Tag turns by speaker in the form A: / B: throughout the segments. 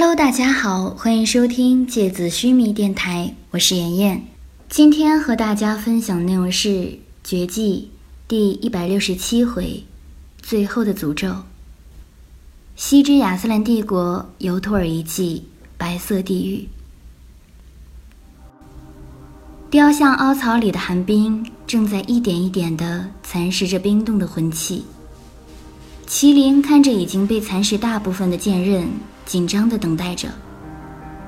A: Hello，大家好，欢迎收听芥子须弥电台，我是妍妍。今天和大家分享的内容是《绝技》第一百六十七回《最后的诅咒》。西之亚斯兰帝国尤托尔遗迹白色地狱，雕像凹槽里的寒冰正在一点一点地蚕食着冰冻的魂器。麒麟看着已经被蚕食大部分的剑刃。紧张地等待着，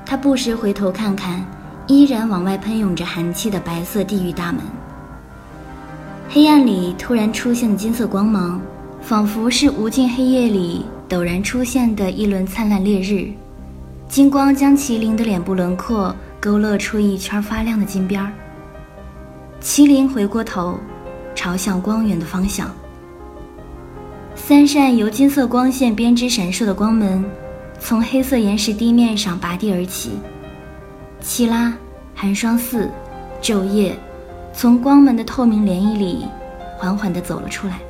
A: 他不时回头看看，依然往外喷涌着寒气的白色地狱大门。黑暗里突然出现的金色光芒，仿佛是无尽黑夜里陡然出现的一轮灿烂烈日。金光将麒麟的脸部轮廓勾勒出一圈发亮的金边儿。麒麟回过头，朝向光源的方向。三扇由金色光线编织闪烁的光门。从黑色岩石地面上拔地而起，七拉、寒霜寺、昼夜从光门的透明涟漪里缓缓地走了出来。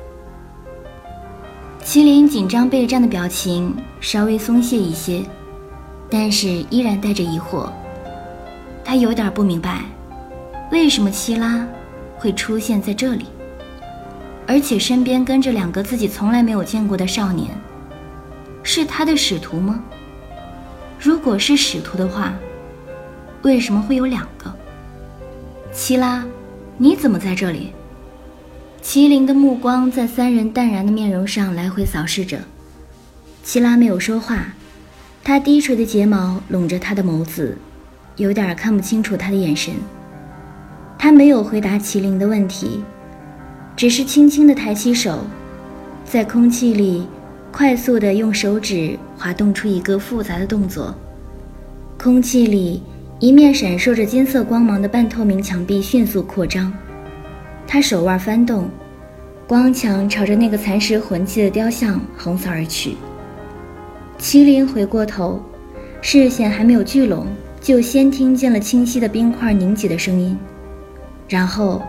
A: 麒麟紧张备战的表情稍微松懈一些，但是依然带着疑惑。他有点不明白，为什么七拉会出现在这里，而且身边跟着两个自己从来没有见过的少年。是他的使徒吗？如果是使徒的话，为什么会有两个？七拉，你怎么在这里？麒麟的目光在三人淡然的面容上来回扫视着。七拉没有说话，他低垂的睫毛拢着他的眸子，有点看不清楚他的眼神。他没有回答麒麟的问题，只是轻轻的抬起手，在空气里。快速地用手指滑动出一个复杂的动作，空气里一面闪烁着金色光芒的半透明墙壁迅速扩张。他手腕翻动，光墙朝着那个蚕食魂器的雕像横扫而去。麒麟回过头，视线还没有聚拢，就先听见了清晰的冰块凝结的声音。然后，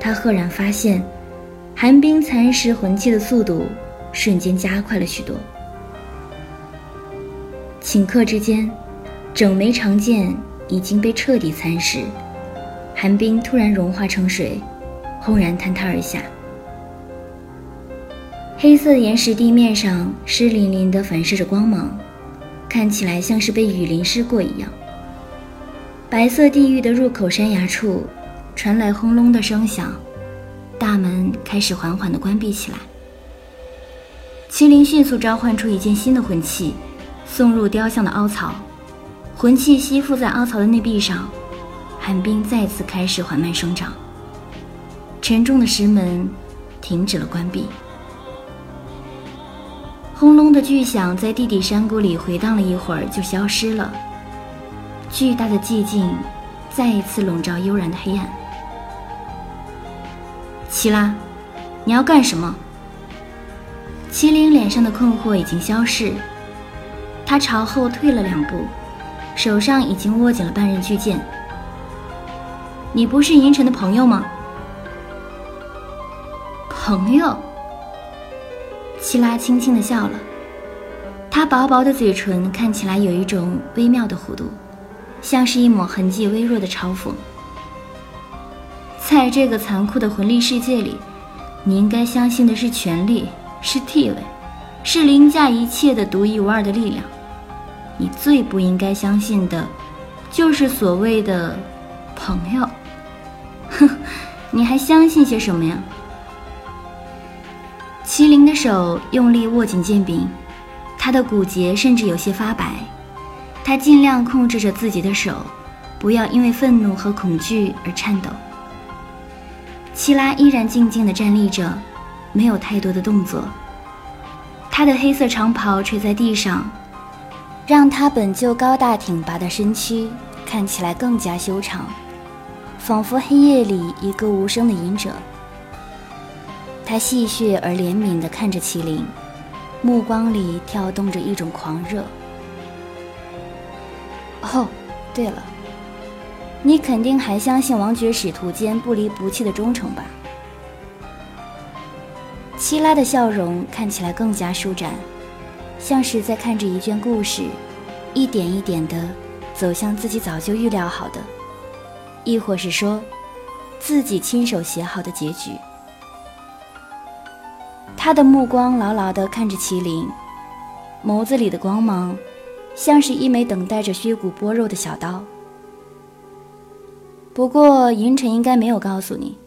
A: 他赫然发现，寒冰蚕食魂器的速度。瞬间加快了许多。顷刻之间，整枚长剑已经被彻底蚕食，寒冰突然融化成水，轰然坍塌而下。黑色岩石地面上湿淋淋的，反射着光芒，看起来像是被雨淋湿过一样。白色地狱的入口山崖处传来轰隆的声响，大门开始缓缓地关闭起来。麒麟迅速召唤出一件新的魂器，送入雕像的凹槽。魂器吸附在凹槽的内壁上，寒冰再次开始缓慢生长。沉重的石门停止了关闭。轰隆的巨响在地底山谷里回荡了一会儿，就消失了。巨大的寂静再一次笼罩悠然的黑暗。齐拉，你要干什么？麒麟脸上的困惑已经消逝，他朝后退了两步，手上已经握紧了半刃巨剑。你不是银尘的朋友吗？朋友。希拉轻轻的笑了，他薄薄的嘴唇看起来有一种微妙的弧度，像是一抹痕迹微弱的嘲讽。在这个残酷的魂力世界里，你应该相信的是权力。是地位，是凌驾一切的独一无二的力量。你最不应该相信的，就是所谓的朋友。哼，你还相信些什么呀？麒麟的手用力握紧剑柄，他的骨节甚至有些发白。他尽量控制着自己的手，不要因为愤怒和恐惧而颤抖。七拉依然静静地站立着。没有太多的动作。他的黑色长袍垂在地上，让他本就高大挺拔的身躯看起来更加修长，仿佛黑夜里一个无声的隐者。他戏谑而怜悯地看着麒麟，目光里跳动着一种狂热。哦，对了，你肯定还相信王爵使徒间不离不弃的忠诚吧？希拉的笑容看起来更加舒展，像是在看着一卷故事，一点一点的走向自己早就预料好的，亦或是说，自己亲手写好的结局。他的目光牢牢地看着麒麟，眸子里的光芒，像是一枚等待着削骨剥肉的小刀。不过，银尘应该没有告诉你，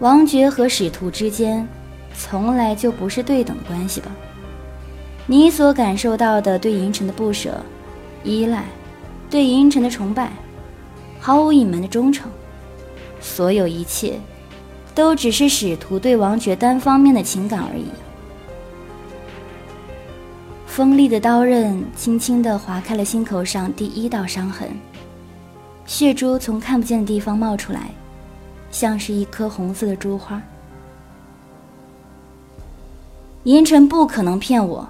A: 王爵和使徒之间，从来就不是对等的关系吧？你所感受到的对银尘的不舍、依赖，对银尘的崇拜，毫无隐瞒的忠诚，所有一切。都只是使徒对王爵单方面的情感而已。锋利的刀刃轻轻地划开了心口上第一道伤痕，血珠从看不见的地方冒出来，像是一颗红色的珠花。银尘不可能骗我，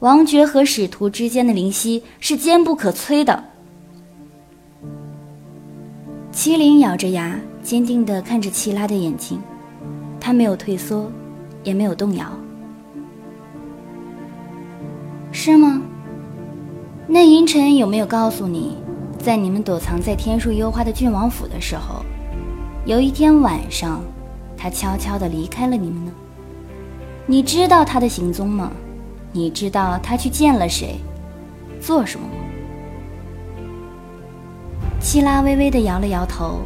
A: 王爵和使徒之间的灵犀是坚不可摧的。麒麟咬着牙。坚定地看着齐拉的眼睛，他没有退缩，也没有动摇。是吗？那银尘有没有告诉你，在你们躲藏在天树幽花的郡王府的时候，有一天晚上，他悄悄地离开了你们呢？你知道他的行踪吗？你知道他去见了谁，做什么吗？七拉微微的摇了摇头。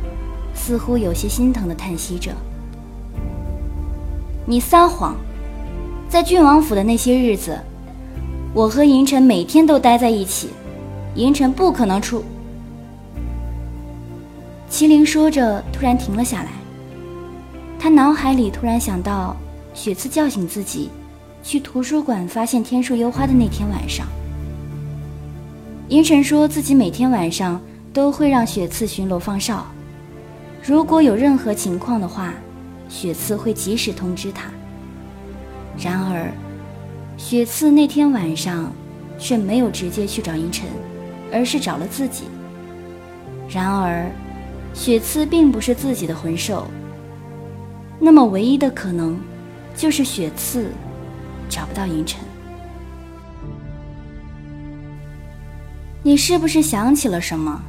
A: 似乎有些心疼的叹息着。你撒谎，在郡王府的那些日子，我和银尘每天都待在一起，银尘不可能出。麒麟说着，突然停了下来。他脑海里突然想到，雪次叫醒自己，去图书馆发现天树幽花的那天晚上，银尘说自己每天晚上都会让雪次巡逻放哨。如果有任何情况的话，雪次会及时通知他。然而，雪次那天晚上却没有直接去找银尘，而是找了自己。然而，雪次并不是自己的魂兽。那么，唯一的可能就是雪刺找不到银尘。你是不是想起了什么？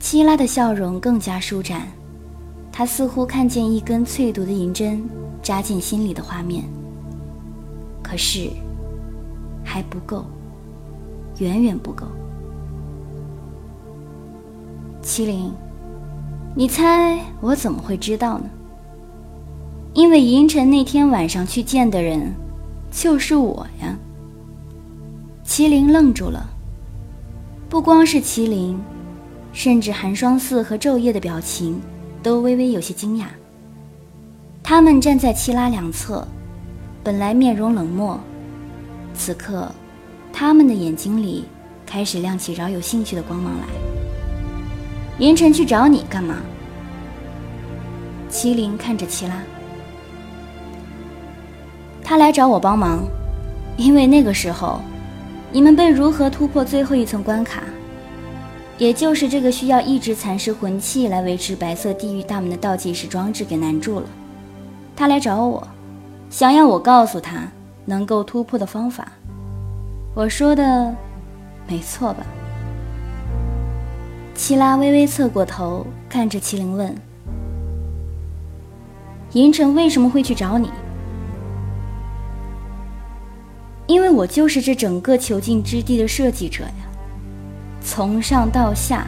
A: 希拉的笑容更加舒展，他似乎看见一根淬毒的银针扎进心里的画面。可是，还不够，远远不够。麒麟，你猜我怎么会知道呢？因为银尘那天晚上去见的人，就是我呀。麒麟愣住了，不光是麒麟。甚至寒霜寺和昼夜的表情都微微有些惊讶。他们站在齐拉两侧，本来面容冷漠，此刻，他们的眼睛里开始亮起饶有兴趣的光芒来。银尘去找你干嘛？麒麟看着齐拉，他来找我帮忙，因为那个时候，你们被如何突破最后一层关卡？也就是这个需要抑制蚕食魂器来维持白色地狱大门的倒计时装置给难住了，他来找我，想要我告诉他能够突破的方法。我说的没错吧？齐拉微微侧过头看着麒麟问：“银尘为什么会去找你？”因为我就是这整个囚禁之地的设计者呀。从上到下，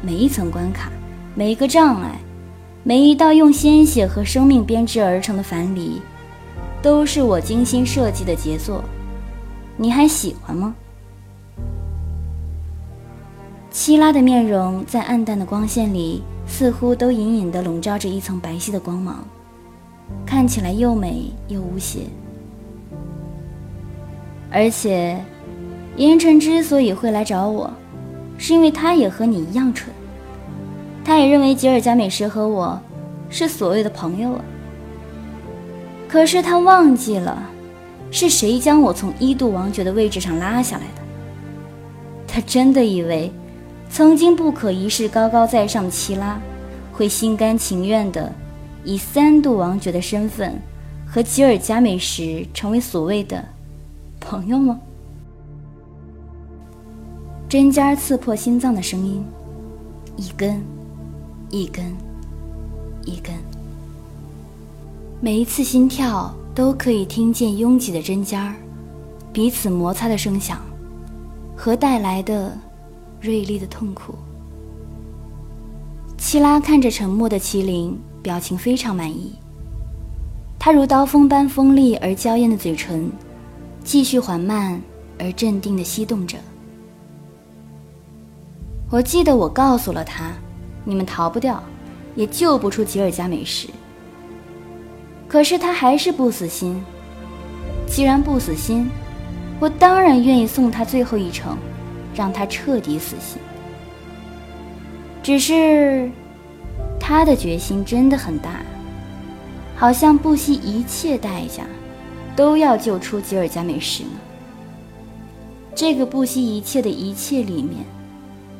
A: 每一层关卡，每一个障碍，每一道用鲜血和生命编织而成的樊篱，都是我精心设计的杰作。你还喜欢吗？希拉的面容在暗淡的光线里，似乎都隐隐地笼罩着一层白皙的光芒，看起来又美又无邪。而且，银尘之所以会来找我。是因为他也和你一样蠢，他也认为吉尔加美什和我是所谓的朋友啊。可是他忘记了，是谁将我从一度王爵的位置上拉下来的？他真的以为，曾经不可一世、高高在上的齐拉，会心甘情愿的以三度王爵的身份和吉尔加美什成为所谓的朋友吗？针尖刺破心脏的声音，一根，一根，一根。每一次心跳都可以听见拥挤的针尖儿彼此摩擦的声响，和带来的锐利的痛苦。七拉看着沉默的麒麟，表情非常满意。他如刀锋般锋利而娇艳的嘴唇，继续缓慢而镇定地吸动着。我记得我告诉了他，你们逃不掉，也救不出吉尔加美什。可是他还是不死心。既然不死心，我当然愿意送他最后一程，让他彻底死心。只是，他的决心真的很大，好像不惜一切代价，都要救出吉尔加美什呢。这个不惜一切的一切里面。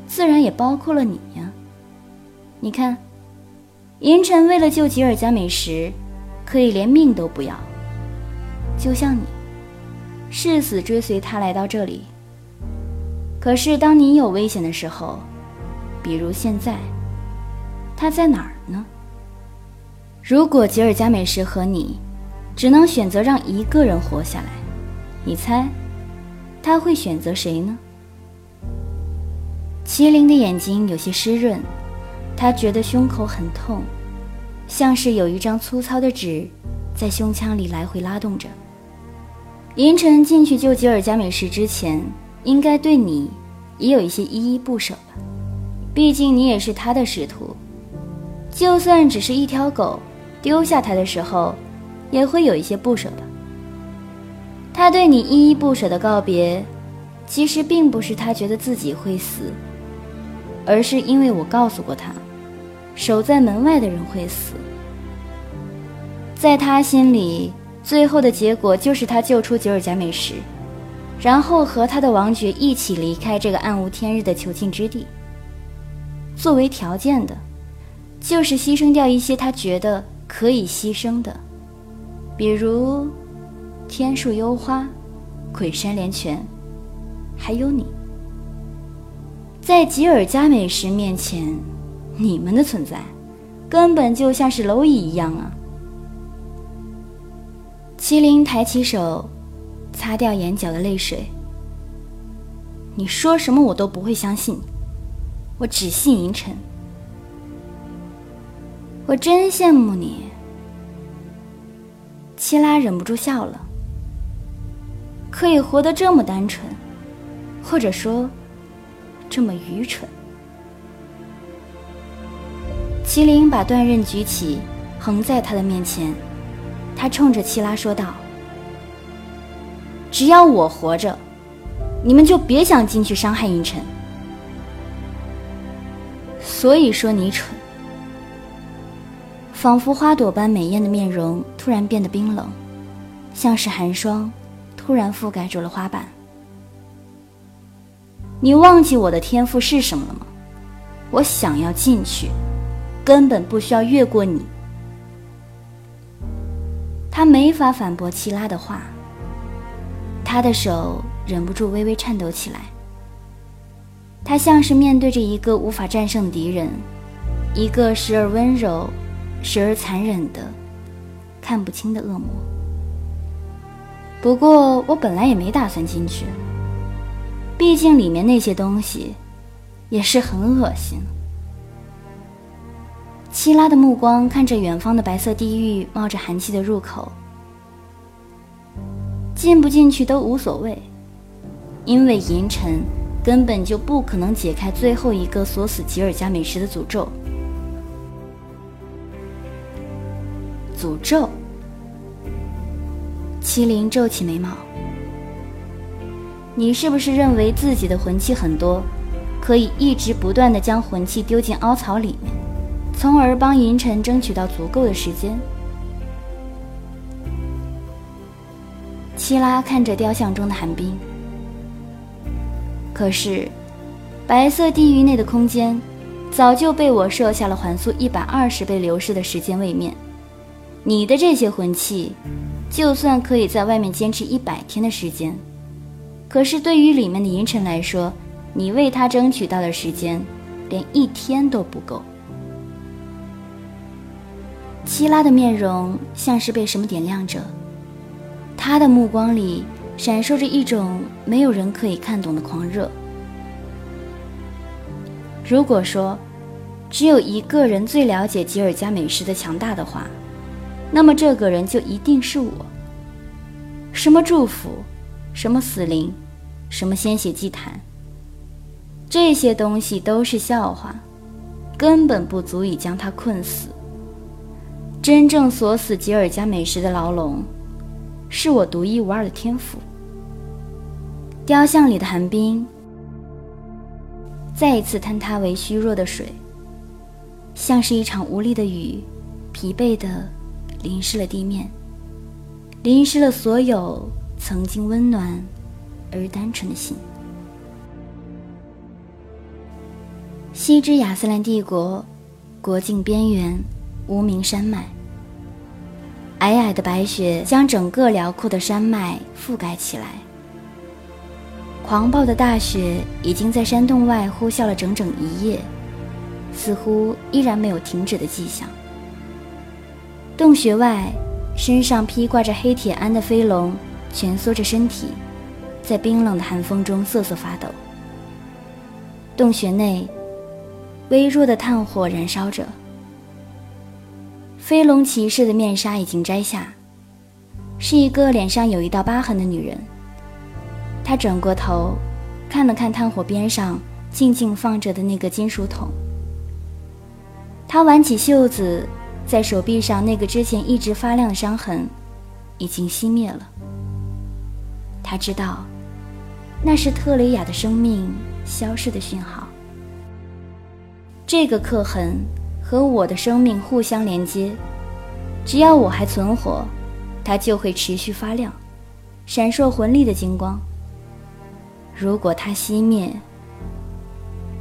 A: 自然也包括了你呀。你看，银尘为了救吉尔加美什，可以连命都不要，就像你，誓死追随他来到这里。可是当你有危险的时候，比如现在，他在哪儿呢？如果吉尔加美什和你只能选择让一个人活下来，你猜他会选择谁呢？麒麟的眼睛有些湿润，他觉得胸口很痛，像是有一张粗糙的纸在胸腔里来回拉动着。银尘进去救吉尔加美什之前，应该对你也有一些依依不舍吧？毕竟你也是他的使徒，就算只是一条狗，丢下他的时候，也会有一些不舍吧？他对你依依不舍的告别，其实并不是他觉得自己会死。而是因为我告诉过他，守在门外的人会死。在他心里，最后的结果就是他救出吉尔加美什，然后和他的王爵一起离开这个暗无天日的囚禁之地。作为条件的，就是牺牲掉一些他觉得可以牺牲的，比如天树幽花、鬼山连泉，还有你。在吉尔加美什面前，你们的存在根本就像是蝼蚁一样啊！麒麟抬起手，擦掉眼角的泪水。你说什么我都不会相信，我只信银尘。我真羡慕你。七拉忍不住笑了，可以活得这么单纯，或者说……这么愚蠢！麒麟把断刃举起，横在他的面前。他冲着七拉说道：“只要我活着，你们就别想进去伤害银尘。所以说你蠢。”仿佛花朵般美艳的面容突然变得冰冷，像是寒霜突然覆盖住了花瓣。你忘记我的天赋是什么了吗？我想要进去，根本不需要越过你。他没法反驳齐拉的话，他的手忍不住微微颤抖起来。他像是面对着一个无法战胜的敌人，一个时而温柔，时而残忍的、看不清的恶魔。不过我本来也没打算进去。毕竟里面那些东西，也是很恶心。希拉的目光看着远方的白色地狱，冒着寒气的入口。进不进去都无所谓，因为银尘根本就不可能解开最后一个锁死吉尔加美什的诅咒。诅咒。麒麟皱起眉毛。你是不是认为自己的魂器很多，可以一直不断的将魂器丢进凹槽里面，从而帮银尘争取到足够的时间？七拉看着雕像中的寒冰，可是，白色地狱内的空间，早就被我设下了缓速一百二十倍流逝的时间位面。你的这些魂器，就算可以在外面坚持一百天的时间。可是对于里面的银尘来说，你为他争取到的时间，连一天都不够。希拉的面容像是被什么点亮着，他的目光里闪烁着一种没有人可以看懂的狂热。如果说只有一个人最了解吉尔加美什的强大的话，那么这个人就一定是我。什么祝福，什么死灵，什么鲜血祭坛，这些东西都是笑话，根本不足以将他困死。真正锁死吉尔加美什的牢笼，是我独一无二的天赋。雕像里的寒冰，再一次坍塌为虚弱的水，像是一场无力的雨，疲惫的淋湿了地面，淋湿了所有曾经温暖而单纯的心。西之亚斯兰帝国，国境边缘，无名山脉。皑皑的白雪将整个辽阔的山脉覆盖起来。狂暴的大雪已经在山洞外呼啸了整整一夜，似乎依然没有停止的迹象。洞穴外，身上披挂着黑铁鞍的飞龙蜷缩着身体，在冰冷的寒风中瑟瑟发抖。洞穴内，微弱的炭火燃烧着。飞龙骑士的面纱已经摘下，是一个脸上有一道疤痕的女人。她转过头，看了看炭火边上静静放着的那个金属桶。她挽起袖子，在手臂上那个之前一直发亮的伤痕已经熄灭了。他知道，那是特雷雅的生命消失的讯号。这个刻痕。和我的生命互相连接，只要我还存活，它就会持续发亮，闪烁魂力的金光。如果它熄灭，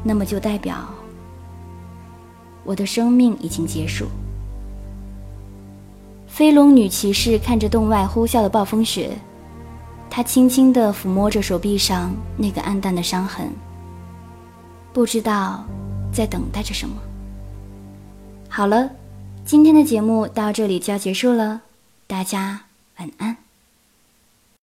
A: 那么就代表我的生命已经结束。飞龙女骑士看着洞外呼啸的暴风雪，她轻轻地抚摸着手臂上那个暗淡的伤痕，不知道在等待着什么。好了，今天的节目到这里就要结束了，大家晚安。